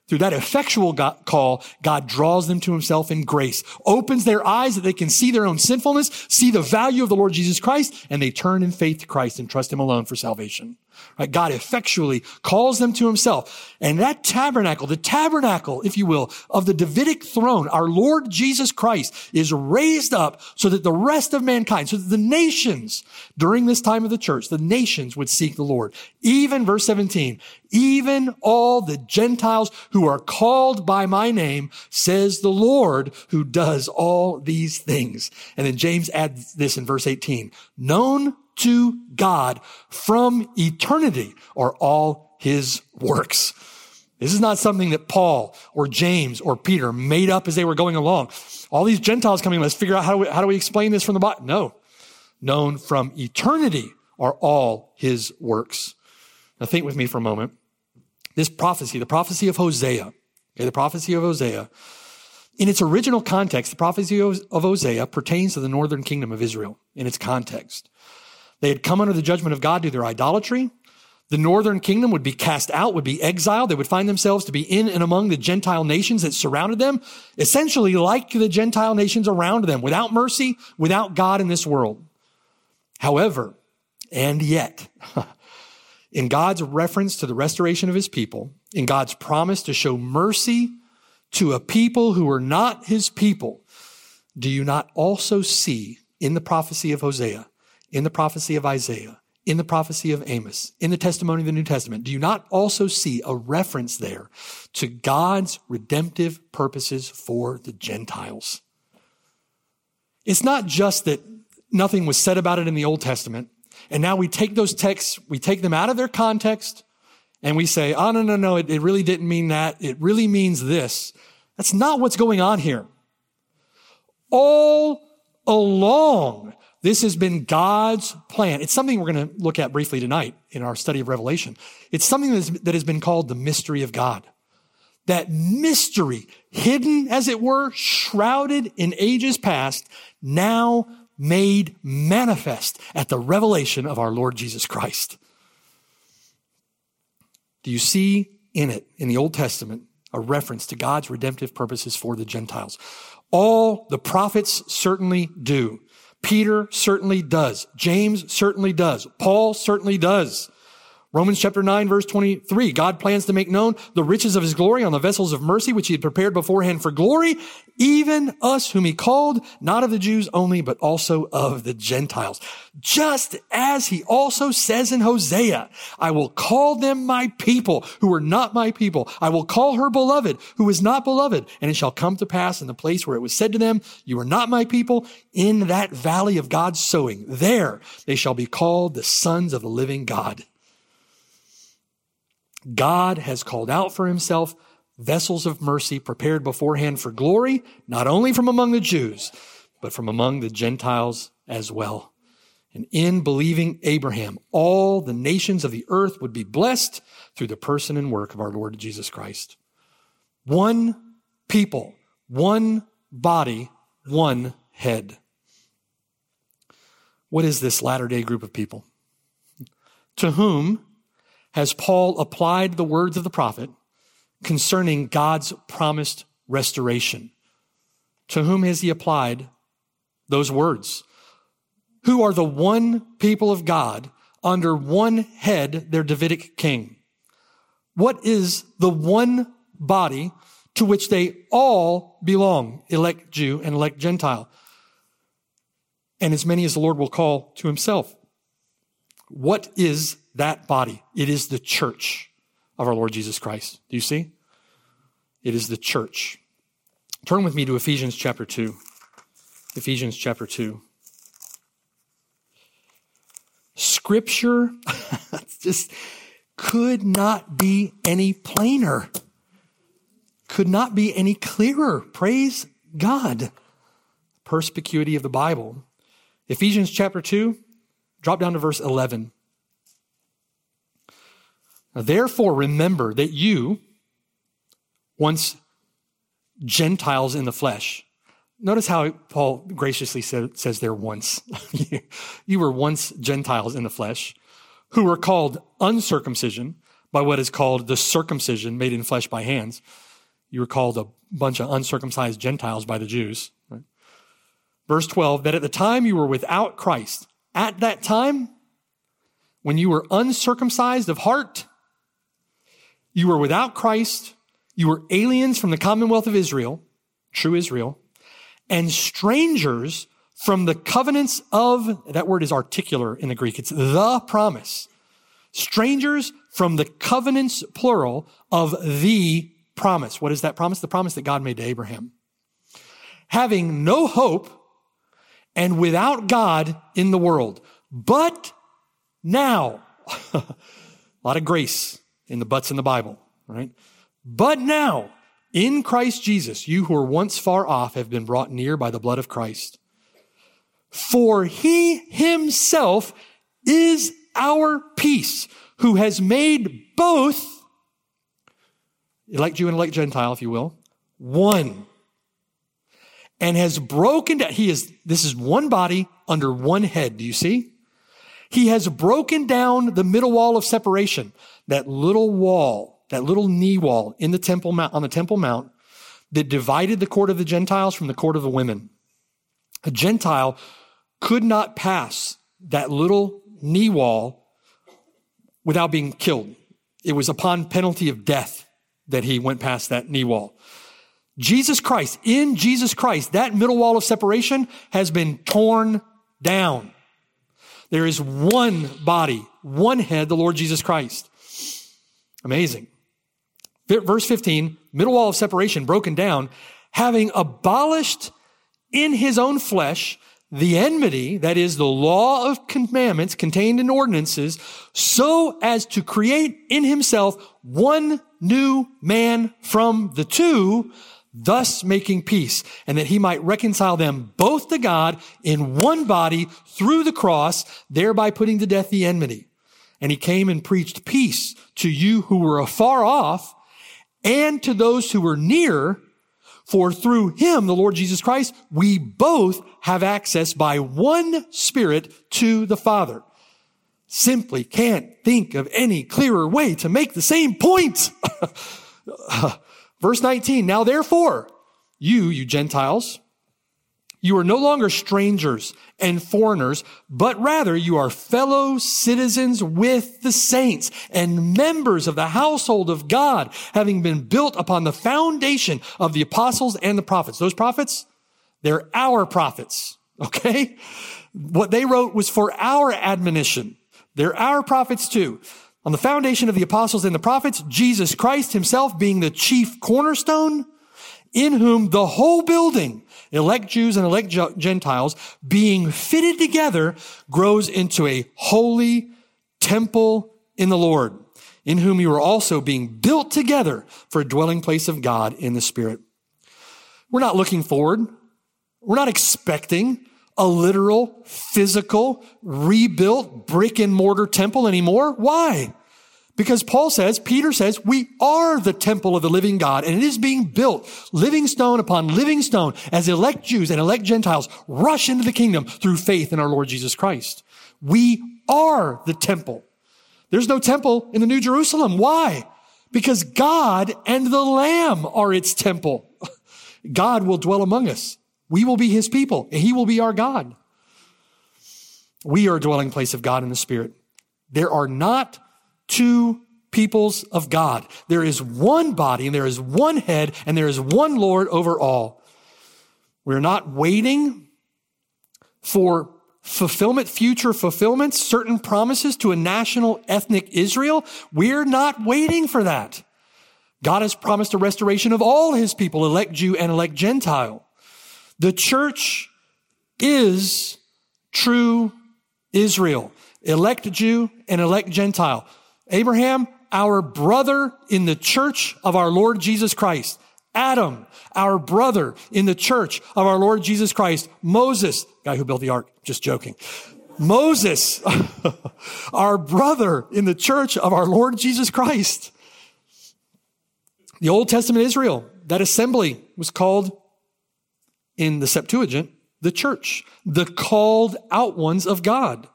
through that effectual God call, God draws them to himself in grace, opens their eyes that they can see their own sinfulness, see the value of the Lord Jesus Christ, and they turn in faith to Christ and trust him alone for salvation. Right? God effectually calls them to himself. And that tabernacle, the tabernacle, if you will, of the Davidic throne, our Lord Jesus Christ is raised up so that the rest of mankind, so that the nations during this time of the church, the nations would seek the Lord. Even verse 17, even all the Gentiles who are called by my name, says the Lord who does all these things. And then James adds this in verse 18, known to God from eternity are all his works. This is not something that Paul or James or Peter made up as they were going along. All these Gentiles coming, let's figure out how do we, how do we explain this from the Bible? No. Known from eternity are all his works. Now think with me for a moment. This prophecy, the prophecy of Hosea, okay, the prophecy of Hosea, in its original context, the prophecy of Hosea pertains to the northern kingdom of Israel in its context. They had come under the judgment of God due to their idolatry. The northern kingdom would be cast out, would be exiled. They would find themselves to be in and among the Gentile nations that surrounded them, essentially like the Gentile nations around them, without mercy, without God in this world. However, and yet, in God's reference to the restoration of his people, in God's promise to show mercy to a people who are not his people, do you not also see in the prophecy of Hosea in the prophecy of Isaiah, in the prophecy of Amos, in the testimony of the New Testament, do you not also see a reference there to God's redemptive purposes for the Gentiles? It's not just that nothing was said about it in the Old Testament, and now we take those texts, we take them out of their context, and we say, oh, no, no, no, it, it really didn't mean that. It really means this. That's not what's going on here. All along, this has been God's plan. It's something we're going to look at briefly tonight in our study of Revelation. It's something that has been called the mystery of God. That mystery, hidden as it were, shrouded in ages past, now made manifest at the revelation of our Lord Jesus Christ. Do you see in it, in the Old Testament, a reference to God's redemptive purposes for the Gentiles? All the prophets certainly do. Peter certainly does. James certainly does. Paul certainly does. Romans chapter 9 verse 23. God plans to make known the riches of his glory on the vessels of mercy which he had prepared beforehand for glory, even us whom he called, not of the Jews only, but also of the Gentiles. Just as he also says in Hosea, I will call them my people who are not my people. I will call her beloved who is not beloved. And it shall come to pass in the place where it was said to them, you are not my people in that valley of God's sowing. There they shall be called the sons of the living God. God has called out for himself vessels of mercy prepared beforehand for glory, not only from among the Jews, but from among the Gentiles as well. And in believing Abraham, all the nations of the earth would be blessed through the person and work of our Lord Jesus Christ. One people, one body, one head. What is this latter day group of people? To whom has Paul applied the words of the prophet concerning God's promised restoration? To whom has he applied those words? Who are the one people of God under one head, their Davidic king? What is the one body to which they all belong, elect Jew and elect Gentile? And as many as the Lord will call to himself. What is that body? It is the church of our Lord Jesus Christ. Do you see? It is the church. Turn with me to Ephesians chapter 2. Ephesians chapter 2. Scripture just could not be any plainer, could not be any clearer. Praise God. Perspicuity of the Bible. Ephesians chapter 2, drop down to verse 11. Therefore, remember that you, once Gentiles in the flesh, notice how Paul graciously says there once. you were once Gentiles in the flesh, who were called uncircumcision by what is called the circumcision made in flesh by hands. You were called a bunch of uncircumcised Gentiles by the Jews. Verse 12, that at the time you were without Christ, at that time, when you were uncircumcised of heart, you were without Christ. You were aliens from the commonwealth of Israel, true Israel, and strangers from the covenants of, that word is articular in the Greek. It's the promise. Strangers from the covenants, plural, of the promise. What is that promise? The promise that God made to Abraham. Having no hope and without God in the world. But now, a lot of grace in the buts in the Bible, right? But now, in Christ Jesus, you who were once far off have been brought near by the blood of Christ. For he himself is our peace, who has made both, elect Jew and elect Gentile, if you will, one. And has broken down, he is, this is one body under one head. Do you see? He has broken down the middle wall of separation that little wall, that little knee wall in the temple mount, on the temple mount that divided the court of the Gentiles from the court of the women. A Gentile could not pass that little knee wall without being killed. It was upon penalty of death that he went past that knee wall. Jesus Christ, in Jesus Christ, that middle wall of separation has been torn down. There is one body, one head, the Lord Jesus Christ. Amazing. Verse 15, middle wall of separation broken down, having abolished in his own flesh the enmity, that is the law of commandments contained in ordinances, so as to create in himself one new man from the two, thus making peace, and that he might reconcile them both to God in one body through the cross, thereby putting to death the enmity. And he came and preached peace to you who were afar off and to those who were near. For through him, the Lord Jesus Christ, we both have access by one spirit to the Father. Simply can't think of any clearer way to make the same point. Verse 19. Now therefore, you, you Gentiles, you are no longer strangers and foreigners, but rather you are fellow citizens with the saints and members of the household of God, having been built upon the foundation of the apostles and the prophets. Those prophets, they're our prophets. Okay. What they wrote was for our admonition. They're our prophets too. On the foundation of the apostles and the prophets, Jesus Christ himself being the chief cornerstone, in whom the whole building elect Jews and elect Gentiles, being fitted together, grows into a holy temple in the Lord, in whom you are also being built together for a dwelling place of God in the Spirit. We're not looking forward We're not expecting a literal, physical, rebuilt brick and mortar temple anymore. Why? Because Paul says, Peter says, we are the temple of the living God and it is being built living stone upon living stone as elect Jews and elect Gentiles rush into the kingdom through faith in our Lord Jesus Christ. We are the temple. There's no temple in the New Jerusalem. Why? Because God and the Lamb are its temple. God will dwell among us. We will be his people and he will be our God. We are a dwelling place of God in the Spirit. There are not two peoples of God. There is one body and there is one head and there is one Lord over all. We're not waiting for fulfillment, future fulfillment, certain promises to a national ethnic Israel. We're not waiting for that. God has promised a restoration of all his people, elect Jew and elect Gentile. The church is true Israel, elect Jew and elect Gentile. Abraham, our brother in the church of our Lord Jesus Christ. Adam, our brother in the church of our Lord Jesus Christ. Moses, guy who built the ark, just joking. Moses, our brother in the church of our Lord Jesus Christ. The Old Testament Israel, that assembly was called in the Septuagint the church, the called out ones of God.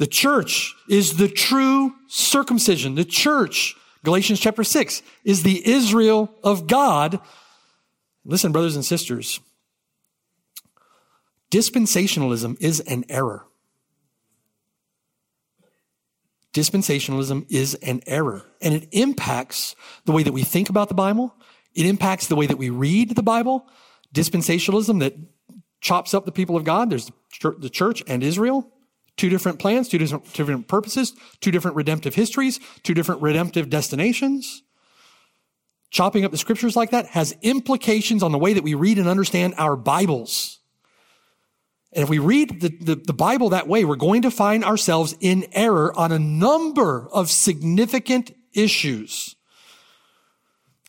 The church is the true circumcision. The church, Galatians chapter 6, is the Israel of God. Listen, brothers and sisters, dispensationalism is an error. Dispensationalism is an error, and it impacts the way that we think about the Bible. It impacts the way that we read the Bible. Dispensationalism that chops up the people of God. There's the church and Israel. Two different plans, two different, two different purposes, two different redemptive histories, two different redemptive destinations. Chopping up the scriptures like that has implications on the way that we read and understand our Bibles. And if we read the, the, the, Bible that way, we're going to find ourselves in error on a number of significant issues.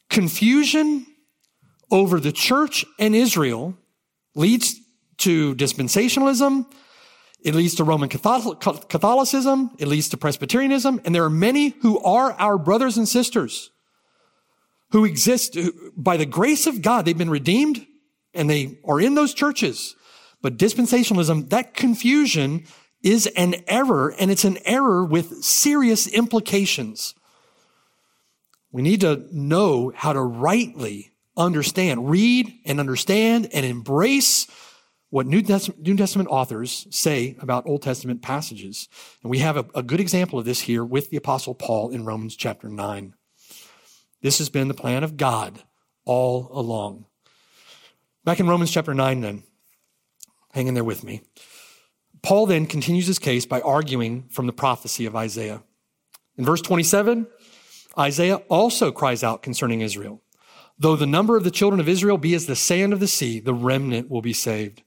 Confusion over the church and Israel leads to dispensationalism, it leads to Roman Catholicism. It leads to Presbyterianism. And there are many who are our brothers and sisters who exist by the grace of God. They've been redeemed and they are in those churches. But dispensationalism, that confusion is an error and it's an error with serious implications. We need to know how to rightly understand, read and understand and embrace what New Testament, New Testament, authors say about Old Testament passages. And we have a, a good example of this here with the Apostle Paul in Romans chapter 9. This has been the plan of God all along. Back in Romans chapter 9, then, hang in there with me. Paul then continues his case by arguing from the prophecy of Isaiah. In verse 27, Isaiah also cries out concerning Israel. Though the number of the children of Israel be as the sand of the sea, the remnant will be saved.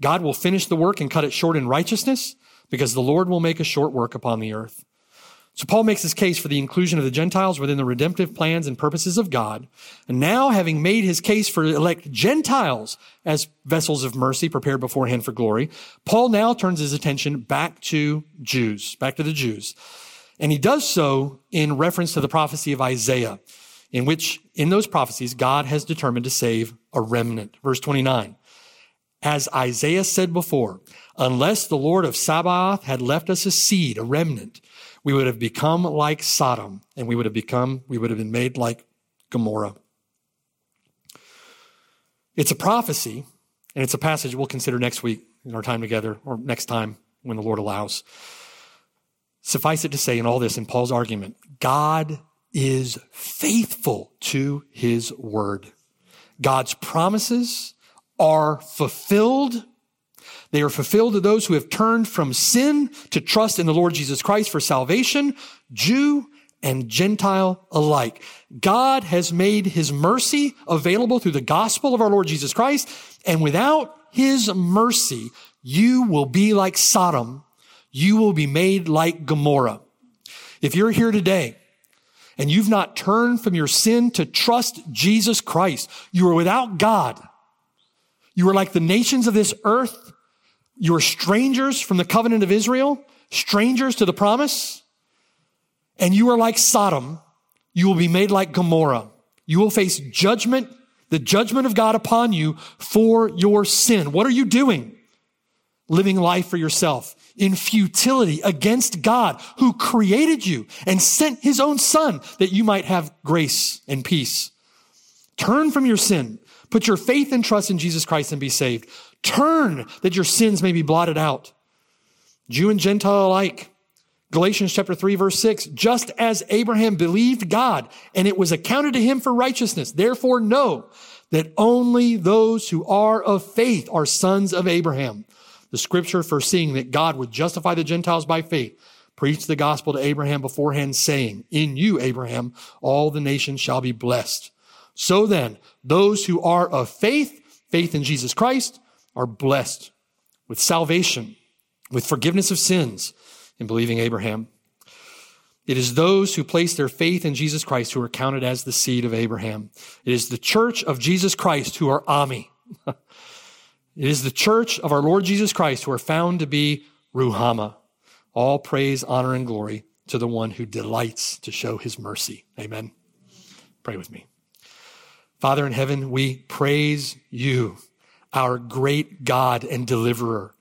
God will finish the work and cut it short in righteousness because the Lord will make a short work upon the earth. So Paul makes his case for the inclusion of the Gentiles within the redemptive plans and purposes of God. And now having made his case for elect Gentiles as vessels of mercy prepared beforehand for glory, Paul now turns his attention back to Jews, back to the Jews. And he does so in reference to the prophecy of Isaiah, in which in those prophecies, God has determined to save a remnant. Verse 29. As Isaiah said before, unless the Lord of Sabaoth had left us a seed, a remnant, we would have become like Sodom and we would have become, we would have been made like Gomorrah. It's a prophecy and it's a passage we'll consider next week in our time together or next time when the Lord allows. Suffice it to say in all this, in Paul's argument, God is faithful to his word. God's promises are fulfilled. They are fulfilled to those who have turned from sin to trust in the Lord Jesus Christ for salvation, Jew and Gentile alike. God has made his mercy available through the gospel of our Lord Jesus Christ. And without his mercy, you will be like Sodom. You will be made like Gomorrah. If you're here today and you've not turned from your sin to trust Jesus Christ, you are without God. You are like the nations of this earth. You are strangers from the covenant of Israel, strangers to the promise. And you are like Sodom. You will be made like Gomorrah. You will face judgment, the judgment of God upon you for your sin. What are you doing? Living life for yourself in futility against God who created you and sent his own son that you might have grace and peace. Turn from your sin. Put your faith and trust in Jesus Christ and be saved. Turn that your sins may be blotted out. Jew and Gentile alike. Galatians chapter 3 verse 6, just as Abraham believed God and it was accounted to him for righteousness. Therefore know that only those who are of faith are sons of Abraham. The scripture foreseeing that God would justify the Gentiles by faith preached the gospel to Abraham beforehand saying, in you, Abraham, all the nations shall be blessed. So then, those who are of faith, faith in Jesus Christ, are blessed with salvation, with forgiveness of sins in believing Abraham. It is those who place their faith in Jesus Christ who are counted as the seed of Abraham. It is the church of Jesus Christ who are Ammi. It is the church of our Lord Jesus Christ who are found to be Ruhamah. All praise, honor, and glory to the one who delights to show his mercy. Amen. Pray with me. Father in heaven, we praise you, our great God and deliverer,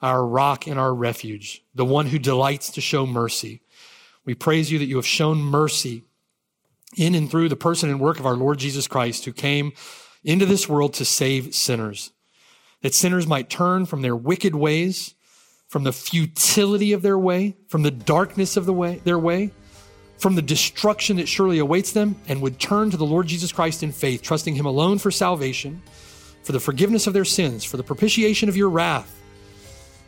our rock and our refuge, the one who delights to show mercy. We praise you that you have shown mercy in and through the person and work of our Lord Jesus Christ, who came into this world to save sinners that sinners might turn from their wicked ways, from the futility of their way, from the darkness of the way, their way, from the destruction that surely awaits them, and would turn to the Lord Jesus Christ in faith, trusting him alone for salvation, for the forgiveness of their sins, for the propitiation of your wrath,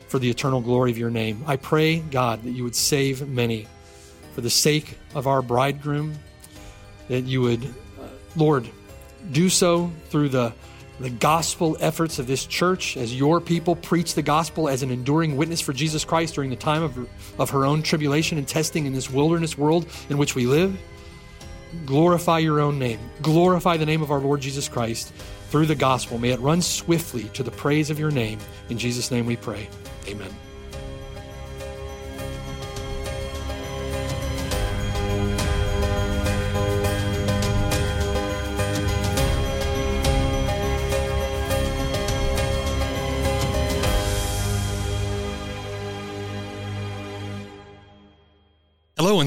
for the eternal glory of your name. I pray, God, that you would save many for the sake of our bridegroom, that you would, Lord, do so through the the gospel efforts of this church as your people preach the gospel as an enduring witness for Jesus Christ during the time of her, of her own tribulation and testing in this wilderness world in which we live. Glorify your own name. Glorify the name of our Lord Jesus Christ through the gospel. May it run swiftly to the praise of your name. In Jesus' name we pray. Amen.